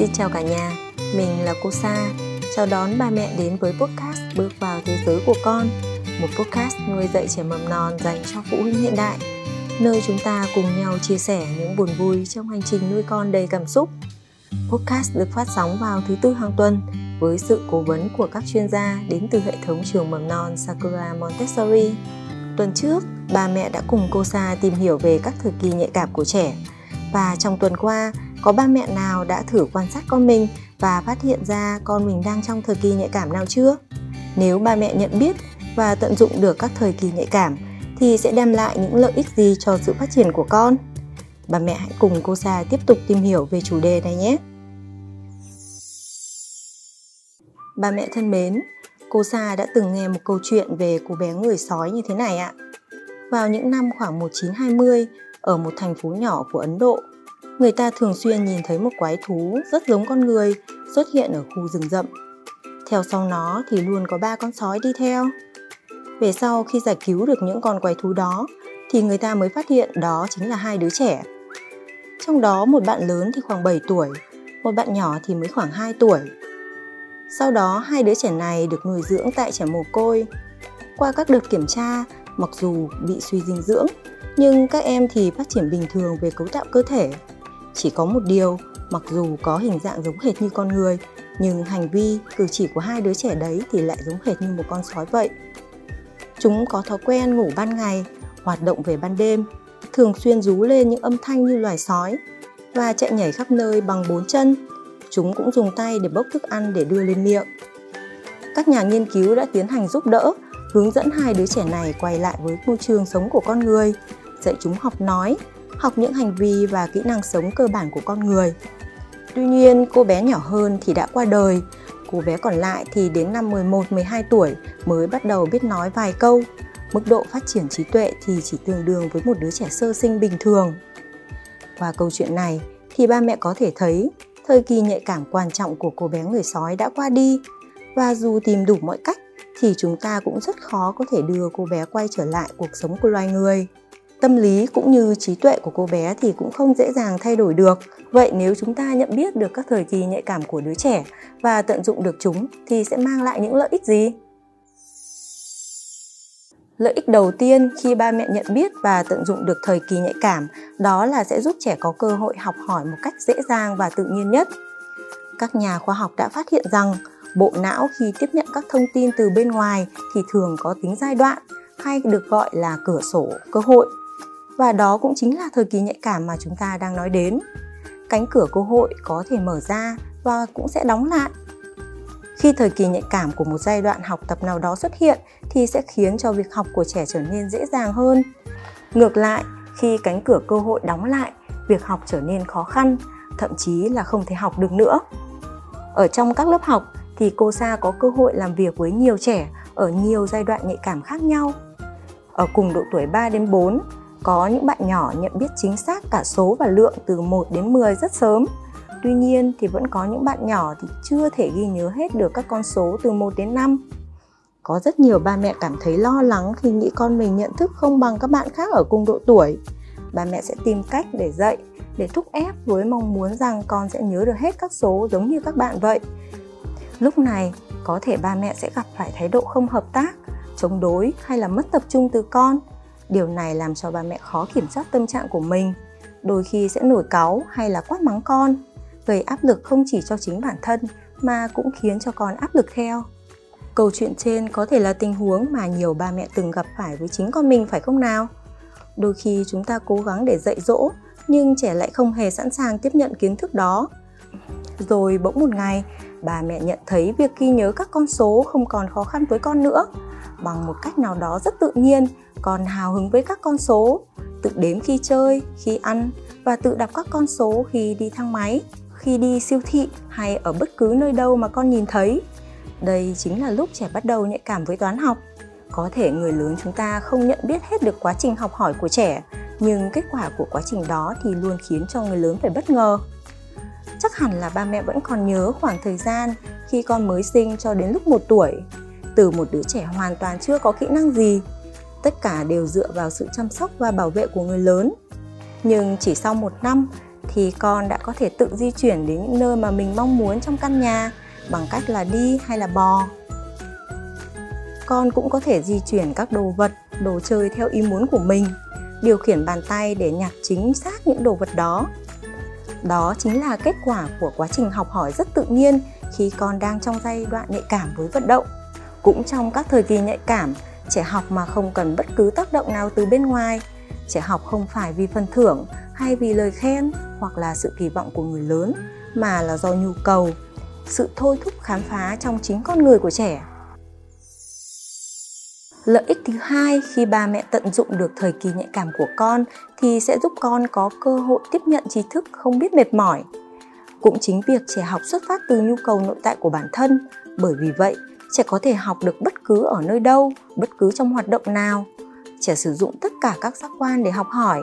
Xin chào cả nhà, mình là cô Sa. Chào đón ba mẹ đến với podcast Bước vào thế giới của con, một podcast nuôi dạy trẻ mầm non dành cho phụ huynh hiện đại, nơi chúng ta cùng nhau chia sẻ những buồn vui trong hành trình nuôi con đầy cảm xúc. Podcast được phát sóng vào thứ tư hàng tuần với sự cố vấn của các chuyên gia đến từ hệ thống trường mầm non Sakura Montessori. Tuần trước, ba mẹ đã cùng cô Sa tìm hiểu về các thời kỳ nhạy cảm của trẻ và trong tuần qua, có ba mẹ nào đã thử quan sát con mình và phát hiện ra con mình đang trong thời kỳ nhạy cảm nào chưa? Nếu ba mẹ nhận biết và tận dụng được các thời kỳ nhạy cảm thì sẽ đem lại những lợi ích gì cho sự phát triển của con? Bà mẹ hãy cùng cô Sa tiếp tục tìm hiểu về chủ đề này nhé. Bà mẹ thân mến, cô Sa đã từng nghe một câu chuyện về cô bé người sói như thế này ạ. Vào những năm khoảng 1920, ở một thành phố nhỏ của Ấn Độ, người ta thường xuyên nhìn thấy một quái thú rất giống con người xuất hiện ở khu rừng rậm. Theo sau nó thì luôn có ba con sói đi theo. Về sau khi giải cứu được những con quái thú đó thì người ta mới phát hiện đó chính là hai đứa trẻ. Trong đó một bạn lớn thì khoảng 7 tuổi, một bạn nhỏ thì mới khoảng 2 tuổi. Sau đó hai đứa trẻ này được nuôi dưỡng tại trẻ mồ côi. Qua các đợt kiểm tra, mặc dù bị suy dinh dưỡng, nhưng các em thì phát triển bình thường về cấu tạo cơ thể. Chỉ có một điều, mặc dù có hình dạng giống hệt như con người, nhưng hành vi, cử chỉ của hai đứa trẻ đấy thì lại giống hệt như một con sói vậy. Chúng có thói quen ngủ ban ngày, hoạt động về ban đêm, thường xuyên rú lên những âm thanh như loài sói và chạy nhảy khắp nơi bằng bốn chân. Chúng cũng dùng tay để bốc thức ăn để đưa lên miệng. Các nhà nghiên cứu đã tiến hành giúp đỡ, hướng dẫn hai đứa trẻ này quay lại với môi trường sống của con người, dạy chúng học nói, học những hành vi và kỹ năng sống cơ bản của con người. Tuy nhiên, cô bé nhỏ hơn thì đã qua đời, cô bé còn lại thì đến năm 11-12 tuổi mới bắt đầu biết nói vài câu. Mức độ phát triển trí tuệ thì chỉ tương đương với một đứa trẻ sơ sinh bình thường. Qua câu chuyện này thì ba mẹ có thể thấy thời kỳ nhạy cảm quan trọng của cô bé người sói đã qua đi và dù tìm đủ mọi cách thì chúng ta cũng rất khó có thể đưa cô bé quay trở lại cuộc sống của loài người tâm lý cũng như trí tuệ của cô bé thì cũng không dễ dàng thay đổi được. Vậy nếu chúng ta nhận biết được các thời kỳ nhạy cảm của đứa trẻ và tận dụng được chúng thì sẽ mang lại những lợi ích gì? Lợi ích đầu tiên khi ba mẹ nhận biết và tận dụng được thời kỳ nhạy cảm đó là sẽ giúp trẻ có cơ hội học hỏi một cách dễ dàng và tự nhiên nhất. Các nhà khoa học đã phát hiện rằng bộ não khi tiếp nhận các thông tin từ bên ngoài thì thường có tính giai đoạn, hay được gọi là cửa sổ, cơ hội và đó cũng chính là thời kỳ nhạy cảm mà chúng ta đang nói đến. Cánh cửa cơ hội có thể mở ra và cũng sẽ đóng lại. Khi thời kỳ nhạy cảm của một giai đoạn học tập nào đó xuất hiện thì sẽ khiến cho việc học của trẻ trở nên dễ dàng hơn. Ngược lại khi cánh cửa cơ hội đóng lại việc học trở nên khó khăn thậm chí là không thể học được nữa. Ở trong các lớp học thì cô Sa có cơ hội làm việc với nhiều trẻ ở nhiều giai đoạn nhạy cảm khác nhau. Ở cùng độ tuổi 3 đến 4, có những bạn nhỏ nhận biết chính xác cả số và lượng từ 1 đến 10 rất sớm. Tuy nhiên thì vẫn có những bạn nhỏ thì chưa thể ghi nhớ hết được các con số từ 1 đến 5. Có rất nhiều ba mẹ cảm thấy lo lắng khi nghĩ con mình nhận thức không bằng các bạn khác ở cùng độ tuổi. Ba mẹ sẽ tìm cách để dạy, để thúc ép với mong muốn rằng con sẽ nhớ được hết các số giống như các bạn vậy. Lúc này, có thể ba mẹ sẽ gặp phải thái độ không hợp tác, chống đối hay là mất tập trung từ con Điều này làm cho ba mẹ khó kiểm soát tâm trạng của mình, đôi khi sẽ nổi cáu hay là quát mắng con, gây áp lực không chỉ cho chính bản thân mà cũng khiến cho con áp lực theo. Câu chuyện trên có thể là tình huống mà nhiều ba mẹ từng gặp phải với chính con mình phải không nào? Đôi khi chúng ta cố gắng để dạy dỗ nhưng trẻ lại không hề sẵn sàng tiếp nhận kiến thức đó. Rồi bỗng một ngày, bà mẹ nhận thấy việc ghi nhớ các con số không còn khó khăn với con nữa. Bằng một cách nào đó rất tự nhiên, còn hào hứng với các con số, tự đếm khi chơi, khi ăn và tự đọc các con số khi đi thang máy, khi đi siêu thị hay ở bất cứ nơi đâu mà con nhìn thấy. Đây chính là lúc trẻ bắt đầu nhạy cảm với toán học. Có thể người lớn chúng ta không nhận biết hết được quá trình học hỏi của trẻ, nhưng kết quả của quá trình đó thì luôn khiến cho người lớn phải bất ngờ. Chắc hẳn là ba mẹ vẫn còn nhớ khoảng thời gian khi con mới sinh cho đến lúc một tuổi. Từ một đứa trẻ hoàn toàn chưa có kỹ năng gì tất cả đều dựa vào sự chăm sóc và bảo vệ của người lớn nhưng chỉ sau một năm thì con đã có thể tự di chuyển đến những nơi mà mình mong muốn trong căn nhà bằng cách là đi hay là bò. Con cũng có thể di chuyển các đồ vật, đồ chơi theo ý muốn của mình, điều khiển bàn tay để nhặt chính xác những đồ vật đó. Đó chính là kết quả của quá trình học hỏi rất tự nhiên khi con đang trong giai đoạn nhạy cảm với vận động. Cũng trong các thời kỳ nhạy cảm, trẻ học mà không cần bất cứ tác động nào từ bên ngoài. Trẻ học không phải vì phần thưởng hay vì lời khen hoặc là sự kỳ vọng của người lớn mà là do nhu cầu, sự thôi thúc khám phá trong chính con người của trẻ. Lợi ích thứ hai khi ba mẹ tận dụng được thời kỳ nhạy cảm của con thì sẽ giúp con có cơ hội tiếp nhận tri thức không biết mệt mỏi. Cũng chính việc trẻ học xuất phát từ nhu cầu nội tại của bản thân, bởi vì vậy trẻ có thể học được bất cứ ở nơi đâu, bất cứ trong hoạt động nào. Trẻ sử dụng tất cả các giác quan để học hỏi.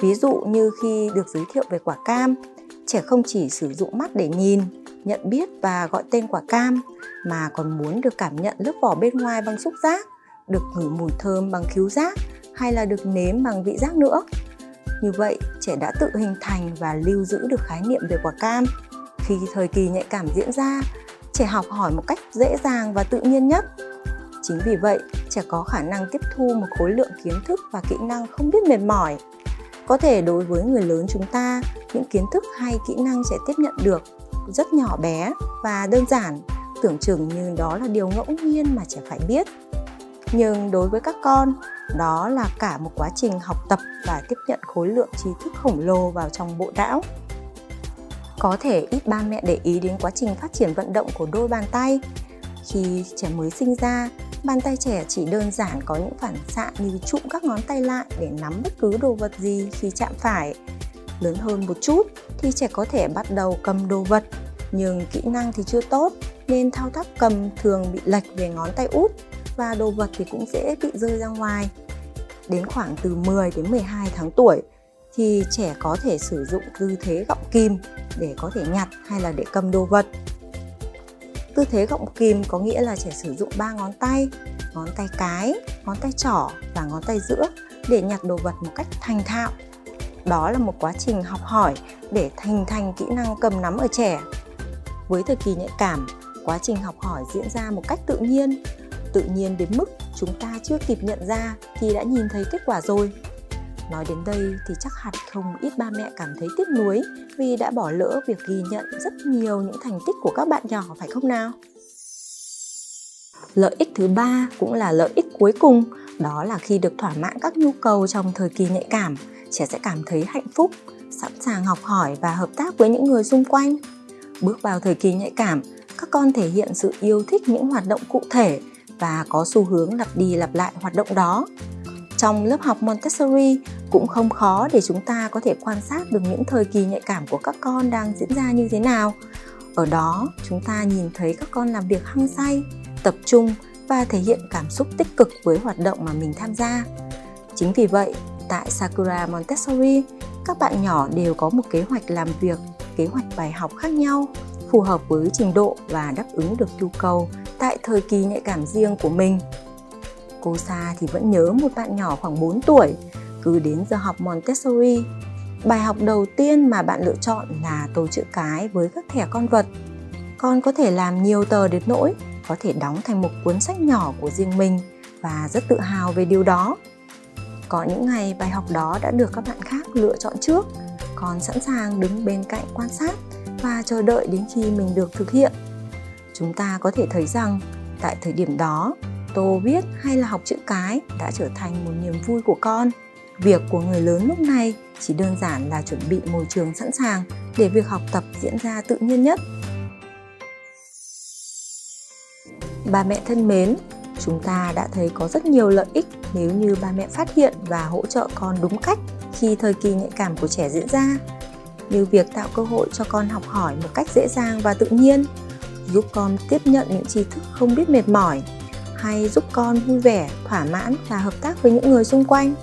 Ví dụ như khi được giới thiệu về quả cam, trẻ không chỉ sử dụng mắt để nhìn, nhận biết và gọi tên quả cam mà còn muốn được cảm nhận lớp vỏ bên ngoài bằng xúc giác, được ngửi mùi thơm bằng khứu giác hay là được nếm bằng vị giác nữa. Như vậy, trẻ đã tự hình thành và lưu giữ được khái niệm về quả cam. Khi thời kỳ nhạy cảm diễn ra, trẻ học hỏi một cách dễ dàng và tự nhiên nhất. Chính vì vậy, trẻ có khả năng tiếp thu một khối lượng kiến thức và kỹ năng không biết mệt mỏi. Có thể đối với người lớn chúng ta, những kiến thức hay kỹ năng trẻ tiếp nhận được rất nhỏ bé và đơn giản, tưởng chừng như đó là điều ngẫu nhiên mà trẻ phải biết. Nhưng đối với các con, đó là cả một quá trình học tập và tiếp nhận khối lượng tri thức khổng lồ vào trong bộ não. Có thể ít ba mẹ để ý đến quá trình phát triển vận động của đôi bàn tay. Khi trẻ mới sinh ra, bàn tay trẻ chỉ đơn giản có những phản xạ như trụm các ngón tay lại để nắm bất cứ đồ vật gì khi chạm phải. Lớn hơn một chút thì trẻ có thể bắt đầu cầm đồ vật, nhưng kỹ năng thì chưa tốt nên thao tác cầm thường bị lệch về ngón tay út và đồ vật thì cũng dễ bị rơi ra ngoài. Đến khoảng từ 10 đến 12 tháng tuổi thì trẻ có thể sử dụng tư thế gọng kìm để có thể nhặt hay là để cầm đồ vật. Tư thế gọng kìm có nghĩa là trẻ sử dụng ba ngón tay, ngón tay cái, ngón tay trỏ và ngón tay giữa để nhặt đồ vật một cách thành thạo. Đó là một quá trình học hỏi để hình thành kỹ năng cầm nắm ở trẻ. Với thời kỳ nhạy cảm, quá trình học hỏi diễn ra một cách tự nhiên, tự nhiên đến mức chúng ta chưa kịp nhận ra thì đã nhìn thấy kết quả rồi Nói đến đây thì chắc hẳn không ít ba mẹ cảm thấy tiếc nuối vì đã bỏ lỡ việc ghi nhận rất nhiều những thành tích của các bạn nhỏ phải không nào? Lợi ích thứ ba cũng là lợi ích cuối cùng, đó là khi được thỏa mãn các nhu cầu trong thời kỳ nhạy cảm, trẻ sẽ cảm thấy hạnh phúc, sẵn sàng học hỏi và hợp tác với những người xung quanh. Bước vào thời kỳ nhạy cảm, các con thể hiện sự yêu thích những hoạt động cụ thể và có xu hướng lặp đi lặp lại hoạt động đó trong lớp học Montessori cũng không khó để chúng ta có thể quan sát được những thời kỳ nhạy cảm của các con đang diễn ra như thế nào. Ở đó, chúng ta nhìn thấy các con làm việc hăng say, tập trung và thể hiện cảm xúc tích cực với hoạt động mà mình tham gia. Chính vì vậy, tại Sakura Montessori, các bạn nhỏ đều có một kế hoạch làm việc, kế hoạch bài học khác nhau, phù hợp với trình độ và đáp ứng được nhu cầu tại thời kỳ nhạy cảm riêng của mình. Cô Sa thì vẫn nhớ một bạn nhỏ khoảng 4 tuổi, cứ đến giờ học Montessori. Bài học đầu tiên mà bạn lựa chọn là tô chữ cái với các thẻ con vật. Con có thể làm nhiều tờ đến nỗi có thể đóng thành một cuốn sách nhỏ của riêng mình và rất tự hào về điều đó. Có những ngày bài học đó đã được các bạn khác lựa chọn trước, con sẵn sàng đứng bên cạnh quan sát và chờ đợi đến khi mình được thực hiện. Chúng ta có thể thấy rằng tại thời điểm đó tô viết hay là học chữ cái đã trở thành một niềm vui của con. Việc của người lớn lúc này chỉ đơn giản là chuẩn bị môi trường sẵn sàng để việc học tập diễn ra tự nhiên nhất. Bà mẹ thân mến, chúng ta đã thấy có rất nhiều lợi ích nếu như ba mẹ phát hiện và hỗ trợ con đúng cách khi thời kỳ nhạy cảm của trẻ diễn ra. Như việc tạo cơ hội cho con học hỏi một cách dễ dàng và tự nhiên, giúp con tiếp nhận những tri thức không biết mệt mỏi hay giúp con vui vẻ, thỏa mãn và hợp tác với những người xung quanh.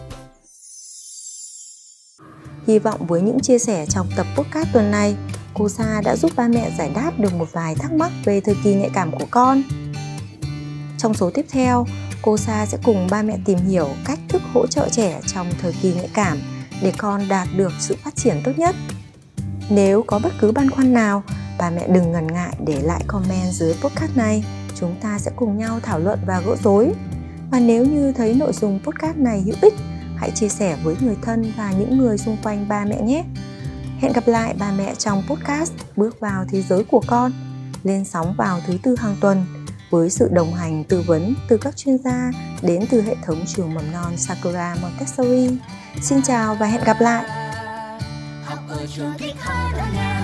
Hy vọng với những chia sẻ trong tập podcast tuần này, cô Sa đã giúp ba mẹ giải đáp được một vài thắc mắc về thời kỳ nhạy cảm của con. Trong số tiếp theo, cô Sa sẽ cùng ba mẹ tìm hiểu cách thức hỗ trợ trẻ trong thời kỳ nhạy cảm để con đạt được sự phát triển tốt nhất. Nếu có bất cứ băn khoăn nào, bà mẹ đừng ngần ngại để lại comment dưới podcast này. Chúng ta sẽ cùng nhau thảo luận và gỡ rối. Và nếu như thấy nội dung podcast này hữu ích, hãy chia sẻ với người thân và những người xung quanh ba mẹ nhé. Hẹn gặp lại bà mẹ trong podcast Bước vào thế giới của con lên sóng vào thứ tư hàng tuần với sự đồng hành tư vấn từ các chuyên gia đến từ hệ thống trường mầm non Sakura Montessori. Xin chào và hẹn gặp lại. Học ở trường thích hơn ở nhà